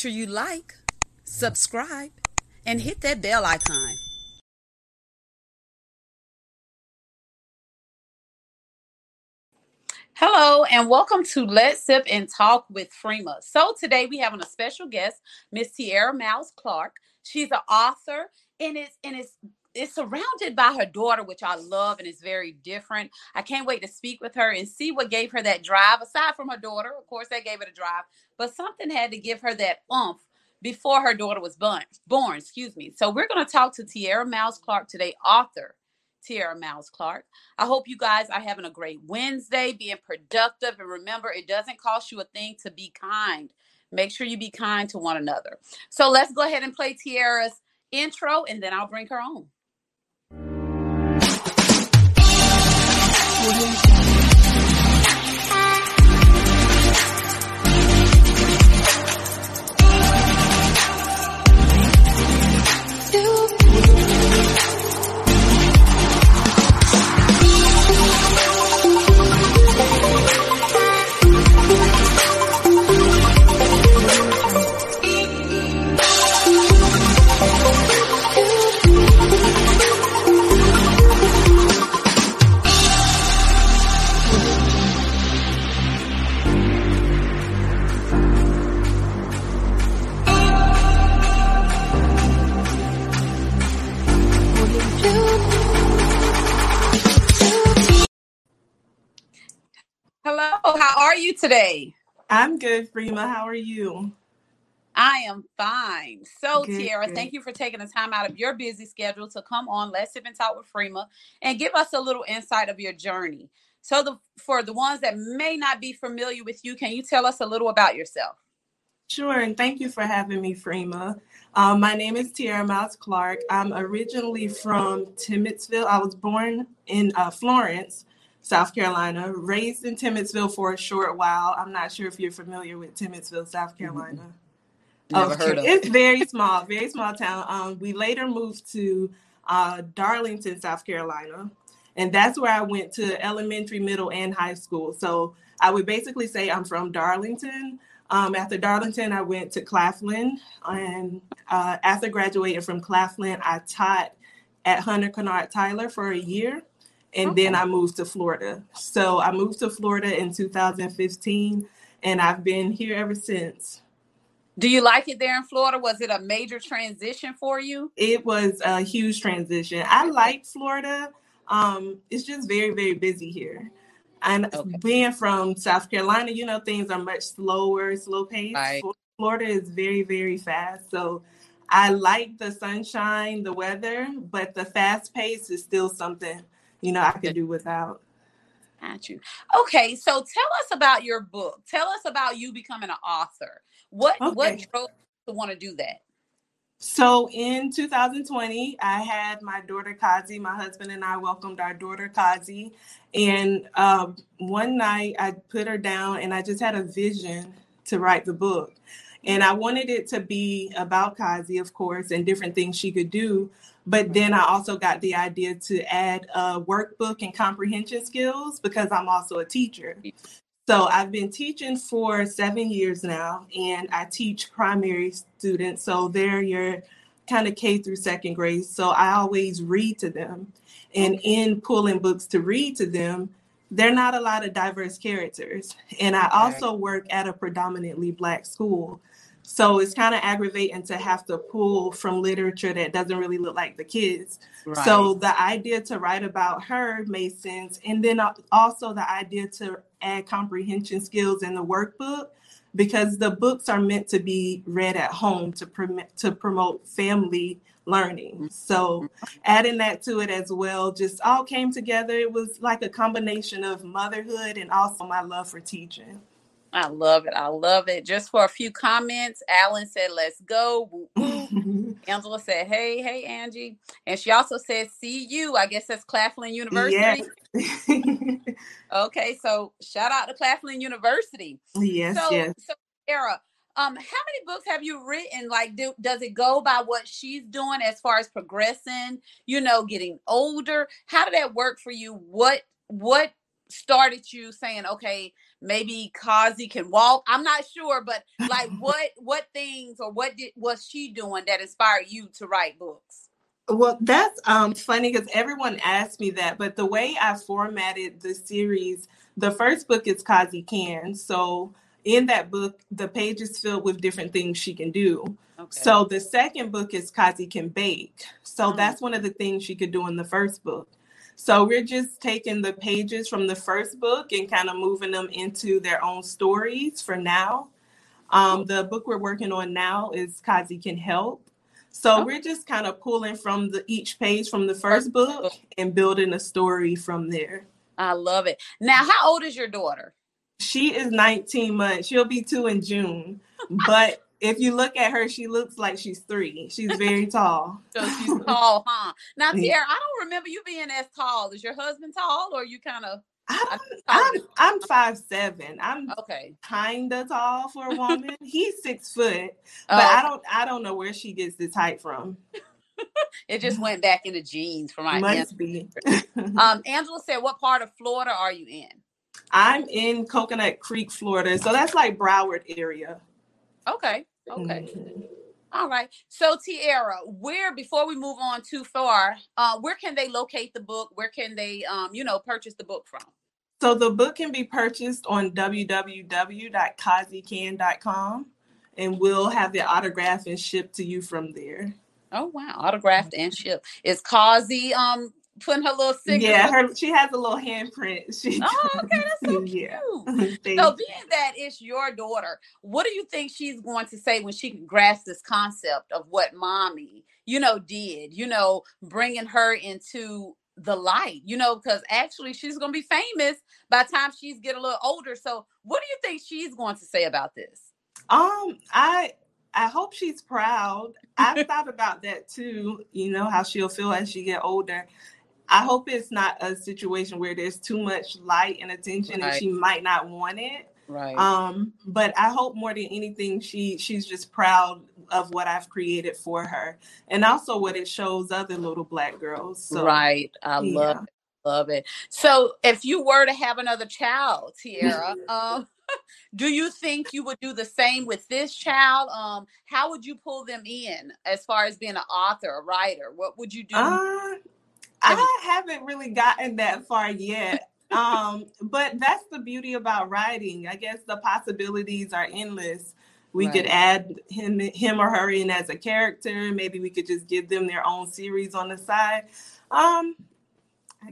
Sure you like, subscribe, and hit that bell icon. Hello and welcome to Let's Sip and Talk with Freema. So today we have a special guest, Miss Tiara Miles Clark. She's an author and it's and it's it's surrounded by her daughter, which I love and is very different. I can't wait to speak with her and see what gave her that drive. Aside from her daughter, of course, that gave it a drive, but something had to give her that oomph before her daughter was born. Born, excuse me. So we're going to talk to Tiara Miles Clark today, author Tiara Miles Clark. I hope you guys are having a great Wednesday, being productive, and remember, it doesn't cost you a thing to be kind. Make sure you be kind to one another. So let's go ahead and play Tiara's intro, and then I'll bring her on. Today? I'm good, Freema. How are you? I am fine. So, Good, Tiara, good. thank you for taking the time out of your busy schedule to come on Let's Sip and Talk with Freema and give us a little insight of your journey. So, the for the ones that may not be familiar with you, can you tell us a little about yourself? Sure, and thank you for having me, Freema. Um, my name is Tiara Miles Clark. I'm originally from Timmonsville. I was born in uh, Florence, South Carolina, raised in Timmonsville for a short while. I'm not sure if you're familiar with Timmonsville, South Carolina. Never Okay, heard of it's it. very small, very small town. Um, we later moved to uh, Darlington, South Carolina, and that's where I went to elementary, middle, and high school. So I would basically say I'm from Darlington. Um, after Darlington, I went to Claflin, and uh, after graduating from Claflin, I taught at Hunter Kinard Tyler for a year, and then Oh, I moved to Florida. So I moved to Florida in 2015, and I've been here ever since. do you like it there in Florida? Was it a major transition for you? It was a huge transition. I like Florida. Um, it's just very, very busy here. And Okay, being from South Carolina, you know, things are much slower, slow paced. right. Florida is very, very fast. So I like the sunshine, the weather, but the fast pace is still something, you know, I could do without. Got you. Okay, so tell us about your book. Tell us about you becoming an author. What what drove you to want to do that? So in 2020, I had my daughter Causie. My husband and I welcomed our daughter Causie. And um, one night I put her down and I just had a vision to write the book. And I wanted it to be about Causie, of course, and different things she could do. But then I also got the idea to add a workbook and comprehension skills because I'm also a teacher. So I've been teaching for seven years now, and I teach primary students. So they're your kind of K through second grade. So I always read to them. And in pulling books to read to them, there are not a lot of diverse characters. And I also work at a predominantly Black school. So it's kind of aggravating to have to pull from literature that doesn't really look like the kids. Right. So the idea to write about her made sense. And then also the idea to add comprehension skills in the workbook because the books are meant to be read at home to promote to promote family learning. Mm-hmm. So adding that to it as well just all came together. It was like a combination of motherhood and also my love for teaching. I love it. I love it. Just for a few comments, Alan said, "Let's go." Angela said, "Hey, hey, Angie," and she also said, "See you." I guess that's Claflin yes. University. Okay, so shout out to Claflin University. yes, So, yes. so Sarah, um, how many books have you written? Like, do, does it go by what she's doing as far as progressing? You know, getting older. How did that work for you? What what started you saying, okay, maybe Causie can walk. I'm not sure, but like what what things or what did was she doing that inspired you to write books? Well, that's um, funny because everyone asked me that, but the way I formatted the series, the first book is Causie Can. So in that book, the page is filled with different things she can do. Okay. So the second book is Causie Can Bake. So mm. that's one of the things she could do in the first book. So we're just taking the pages from the first book and kind of moving them into their own stories for now. Um, the book we're working on now is Causie Can Help. So oh. we're just kind of pulling from the each page from the first book and building a story from there. I love it. Now, how old is your daughter? She is 19 months. She'll be two in June. But if you look at her, she looks like she's three. She's very tall. so she's tall, huh? Now, Tiara, I don't remember you being as tall. Is your husband tall, or you kind of? I'm, I'm, I'm five seven. I'm okay, kinda tall for a woman. He's six foot, but oh. I don't I don't know where she gets this height from. it just went back into genes for my must be. um, Angela said, "What part of Florida are you in?" I'm in Coconut Creek, Florida, so that's like Broward area. Okay. Okay. Mm-hmm. All right. So Tiara, where before we move on too far, uh, where can they locate the book? Where can they um, you know, purchase the book from? So the book can be purchased on www.causiecan.com and we'll have the autograph and shipped to you from there. Oh wow, autographed and shipped. Is Causie um putting her little signature. Yeah, her she has a little handprint. She oh, okay, that's so yeah. cute. so being that it's your daughter, what do you think she's going to say when she can grasp this concept of what mommy, you know, did? You know, bringing her into the light, you know, because actually she's going to be famous by the time she's get a little older. So, what do you think she's going to say about this? Um, I I hope she's proud. I've thought about that too. You know how she'll feel as she get older. I hope it's not a situation where there's too much light and attention right. and she might not want it. Right. Um, but I hope more than anything she she's just proud of what I've created for her and also what it shows other little black girls. So, right. I yeah. love it. Love it. So if you were to have another child, Tiara, um, do you think you would do the same with this child? Um, how would you pull them in as far as being an author, a writer? What would you do? Uh, I haven't really gotten that far yet. um, but that's the beauty about writing. I guess the possibilities are endless. We right. could add him, him or her in as a character. Maybe we could just give them their own series on the side. Um,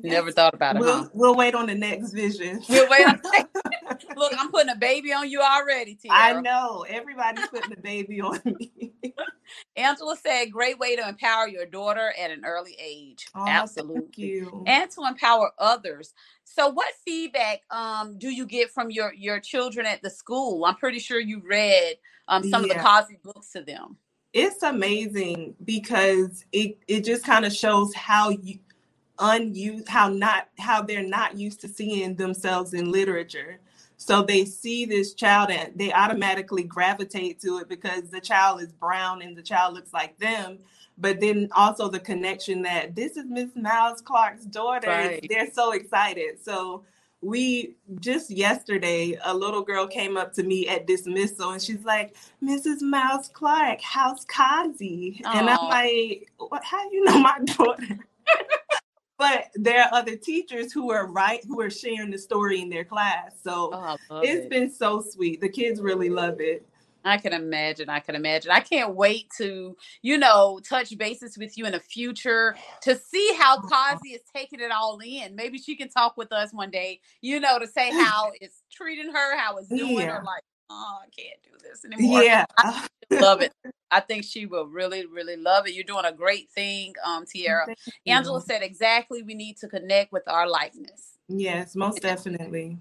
Never thought about it. We'll, huh? we'll wait on the next vision. We'll wait. On Look, I'm putting a baby on you already, Tiara. I know. Everybody's putting a baby on me. Angela said, great way to empower your daughter at an early age. Oh, Absolutely. And to empower others. So what feedback um, do you get from your, your children at the school? I'm pretty sure you read um, some yeah. of the Causie books to them. It's amazing because it, it just kind of shows how you unused how not how they're not used to seeing themselves in literature so they see this child and they automatically gravitate to it because the child is brown and the child looks like them. But then also the connection that this is miss miles clark's daughter. Right. they're so excited. So we just yesterday a little girl came up to me at dismissal and she's like mrs miles clark how's causie. And i'm like what, how do you know my daughter but there are other teachers who are right who are sharing the story in their class so oh, it's it. been so sweet the kids really love it I can imagine. I can imagine. I can't wait to, you know, touch bases with you in the future to see how Causie is taking it all in. Maybe she can talk with us one day, you know, to say how it's treating her, how it's doing yeah. her. Like, oh, I can't do this anymore. Yeah. I love it. I think she will really, really love it. You're doing a great thing, um, Tiara. Angela said exactly we need to connect with our likeness. Yes, most definitely.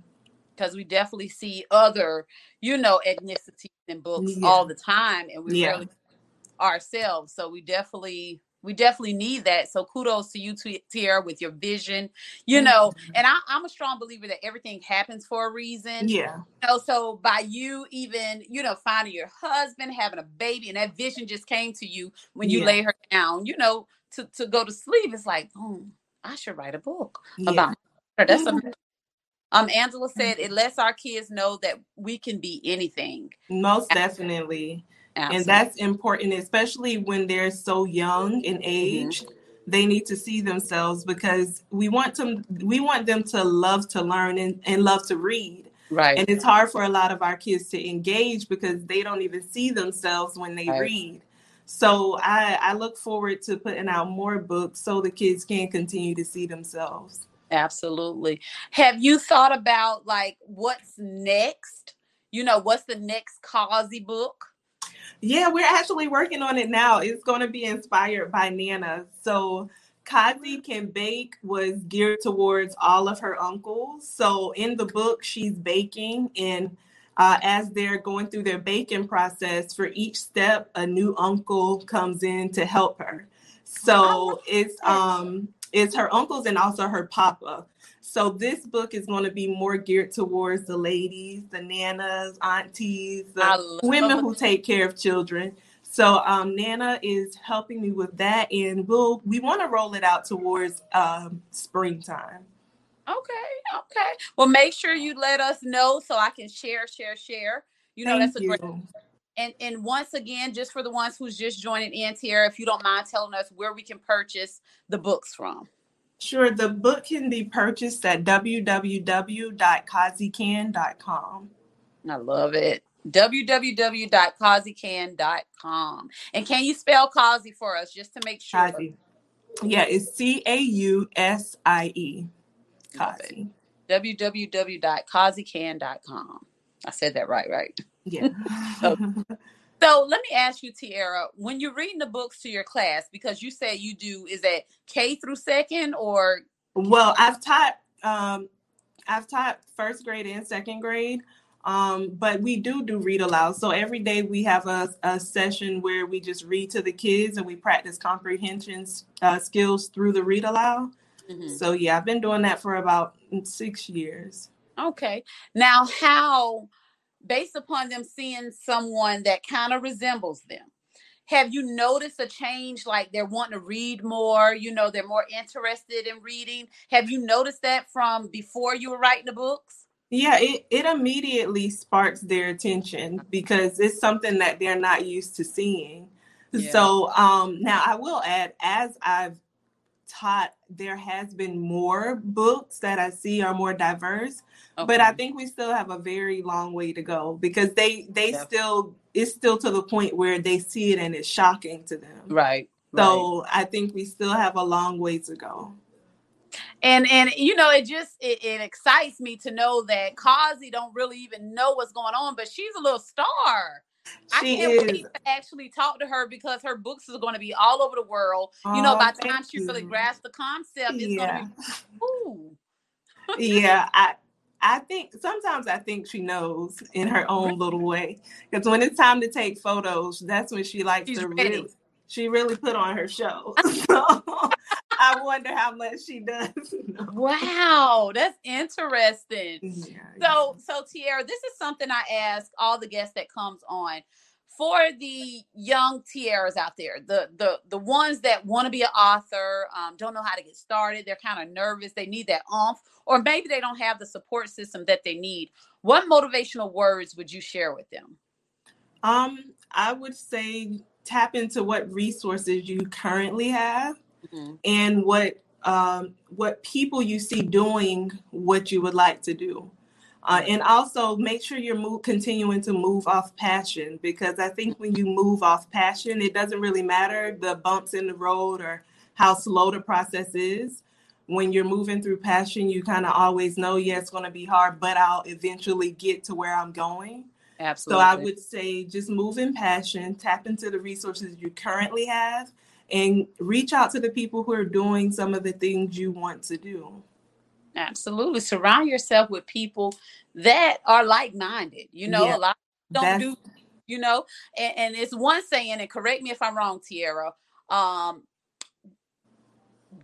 Because we definitely see other, you know, ethnicities in books yeah. all the time, and we yeah. really ourselves. So we definitely we definitely need that. So kudos to you, Tiara, with your vision. You know, mm-hmm. and I, am a strong believer that everything happens for a reason. Yeah. You know, so by you even, you know, finding your husband, having a baby, and that vision just came to you when you yeah. lay her down, you know, to, to go to sleep. It's like, boom, I should write a book yeah. about her. That's mm-hmm. Um, Angela said it lets our kids know that we can be anything. Most definitely. Absolutely. And that's important, especially when they're so young in age. Mm-hmm. They need to see themselves because we want them we want them to love to learn and, and love to read. Right. And it's hard for a lot of our kids to engage because they don't even see themselves when they right. read. So I, I look forward to putting out more books so the kids can continue to see themselves. Absolutely. Have you thought about like what's next? You know, what's the next Causie book? Yeah, we're actually working on it now. It's going to be inspired by Nana. So Causie Can Bake was geared towards all of her uncles. So in the book, she's baking, and uh, as they're going through their baking process, for each step, a new uncle comes in to help her. So it's um it's her uncles and also her papa. So this book is going to be more geared towards the ladies, the nanas, aunties, the women who take care of children. So um, Nana is helping me with that, and we'll we want to roll it out towards um, springtime. Okay, okay. Well, make sure you let us know so I can share, share, share. You know, Thank that's a you. great. And and once again, just for the ones who's just joining in here, if you don't mind telling us where we can purchase the books from. Sure, the book can be purchased at www.causiecan.com. I love it www.causiecan.com. And can you spell Causie for us just to make sure? Causie. Yeah, it's C A U S I E. Causie. www.causiecan.com. I said that right, right? Yeah. Oh. so, so let me ask you, Tiara, when you're reading the books to your class, because you said you do, is that K through second or? Well, I've taught, um, I've taught first grade and second grade. Um, but we do do read aloud. So every day we have a, a session where we just read to the kids and we practice comprehension uh, skills through the read aloud. Mm-hmm. So yeah, I've been doing that for about six years. Okay. Now, how, based upon them seeing someone that kind of resembles them, have you noticed a change like they're wanting to read more you know they're more interested in reading have you noticed that from before you were writing the books yeah, it, it immediately sparks their attention because it's something that they're not used to seeing. Yeah. So um, now I will add, as I've taught, there has been more books that I see are more diverse, okay. but I think we still have a very long way to go because they they yeah. still it's still to the point where they see it and it's shocking to them. Right. So right. I think we still have a long way to go and and you know it just it, it, excites me to know that Causie don't really even know what's going on, but she's a little star. She I can't is. wait to actually talk to her because her books are going to be all over the world. Oh, you know, by the time she really grasps the concept, it's yeah. going to be ooh. yeah, I I think sometimes I think she knows in her own little way because when it's time to take photos, that's when she likes She's to ready. really she really put on her show. so I wonder how much she does. wow, that's interesting. Yeah, so, yeah. so Tiara, this is something I ask all the guests that comes on. For the young Tiaras out there, the the the ones that want to be an author, um, don't know how to get started, they're kind of nervous, they need that oomph, or maybe they don't have the support system that they need. What motivational words would you share with them? Um, I would say tap into what resources you currently have mm-hmm. and what um, what people you see doing what you would like to do. Uh, and also make sure you're move, continuing to move off passion because I think when you move off passion, it doesn't really matter the bumps in the road or how slow the process is. When you're moving through passion, you kind of always know, yeah, it's going to be hard, but I'll eventually get to where I'm going. Absolutely. So I would say just move in passion, tap into the resources you currently have, and reach out to the people who are doing some of the things you want to do. Absolutely. Surround yourself with people that are like minded. You know, yeah, a lot don't do, you know, and, and, it's one saying, and correct me if I'm wrong, Tiara. Um,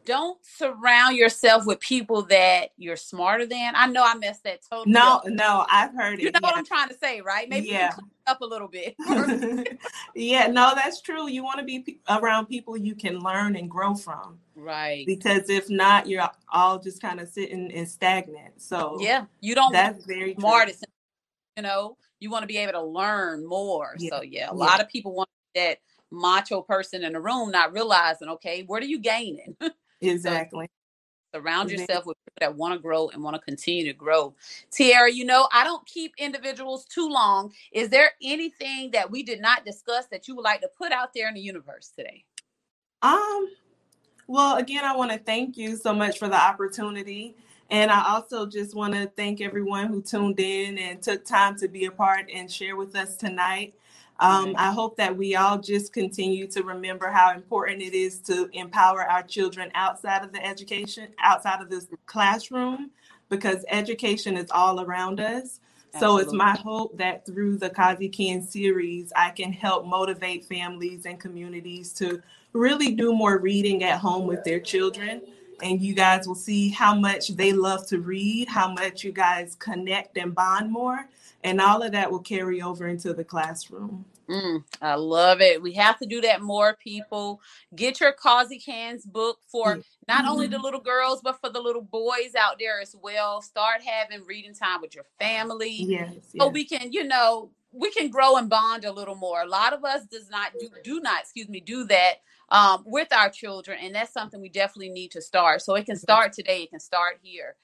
don't surround yourself with people that you're smarter than. I know I messed that totally. No, up. no, I've heard it. You know yeah. what I'm trying to say, right? Maybe yeah. up a little bit. yeah, no, that's true. You want to be pe- around people you can learn and grow from. Right. Because if not, you're all just kind of sitting and stagnant. So yeah, you don't. That's very smartest. You know, you want to be able to learn more. Yeah. So yeah, a yeah. lot of people want that macho person in the room, not realizing, okay, what are you gaining? Exactly. so, surround yourself with people that want to grow and want to continue to grow. Tiara, you know, I don't keep individuals too long. Is there anything that we did not discuss that you would like to put out there in the universe today? Um, well, again, I want to thank you so much for the opportunity. And I also just want to thank everyone who tuned in and took time to be a part and share with us tonight. Um, I hope that we all just continue to remember how important it is to empower our children outside of the education, outside of this classroom, because education is all around us. Absolutely. So it's my hope that through the Causie Can series, I can help motivate families and communities to really do more reading at home with their children. And you guys will see how much they love to read, how much you guys connect and bond more and all of that will carry over into the classroom. Mm, I love it. We have to do that more, people. Get your Causie Cans book for not only the mm-hmm. little girls, but for the little boys out there as well. Start having reading time with your family. Yes, yes. So we can, you know, we can grow and bond a little more. A lot of us does not do, do not, excuse me, do that um, with our children. And that's something we definitely need to start. So it can start today. It can start here.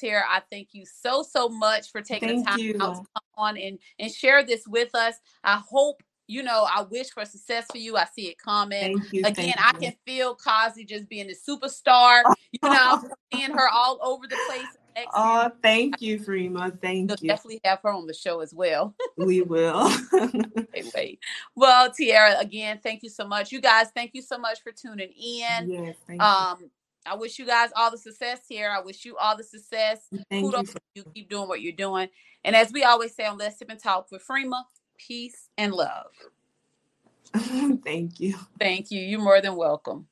Tara, I thank you so, so much for taking thank the time you. out to come on and, and share this with us. I hope you know, I wish for success for you. I see it coming. You, Again, I can feel Causie just being a superstar. You know, seeing her all over the place. Oh, year. thank you, Freema. Thank You'll you. Definitely have her on the show as well. we will. wait, wait. Well, Tiara, again, thank you so much. You guys, thank you so much for tuning in. Yes, thank um, you. I wish you guys all the success here. I wish you all the success. Thank Kudos you. You. Keep doing what you're doing. And as we always say on Let's Sip and Talk with Freema, peace and love. Thank you. Thank you. You're more than welcome.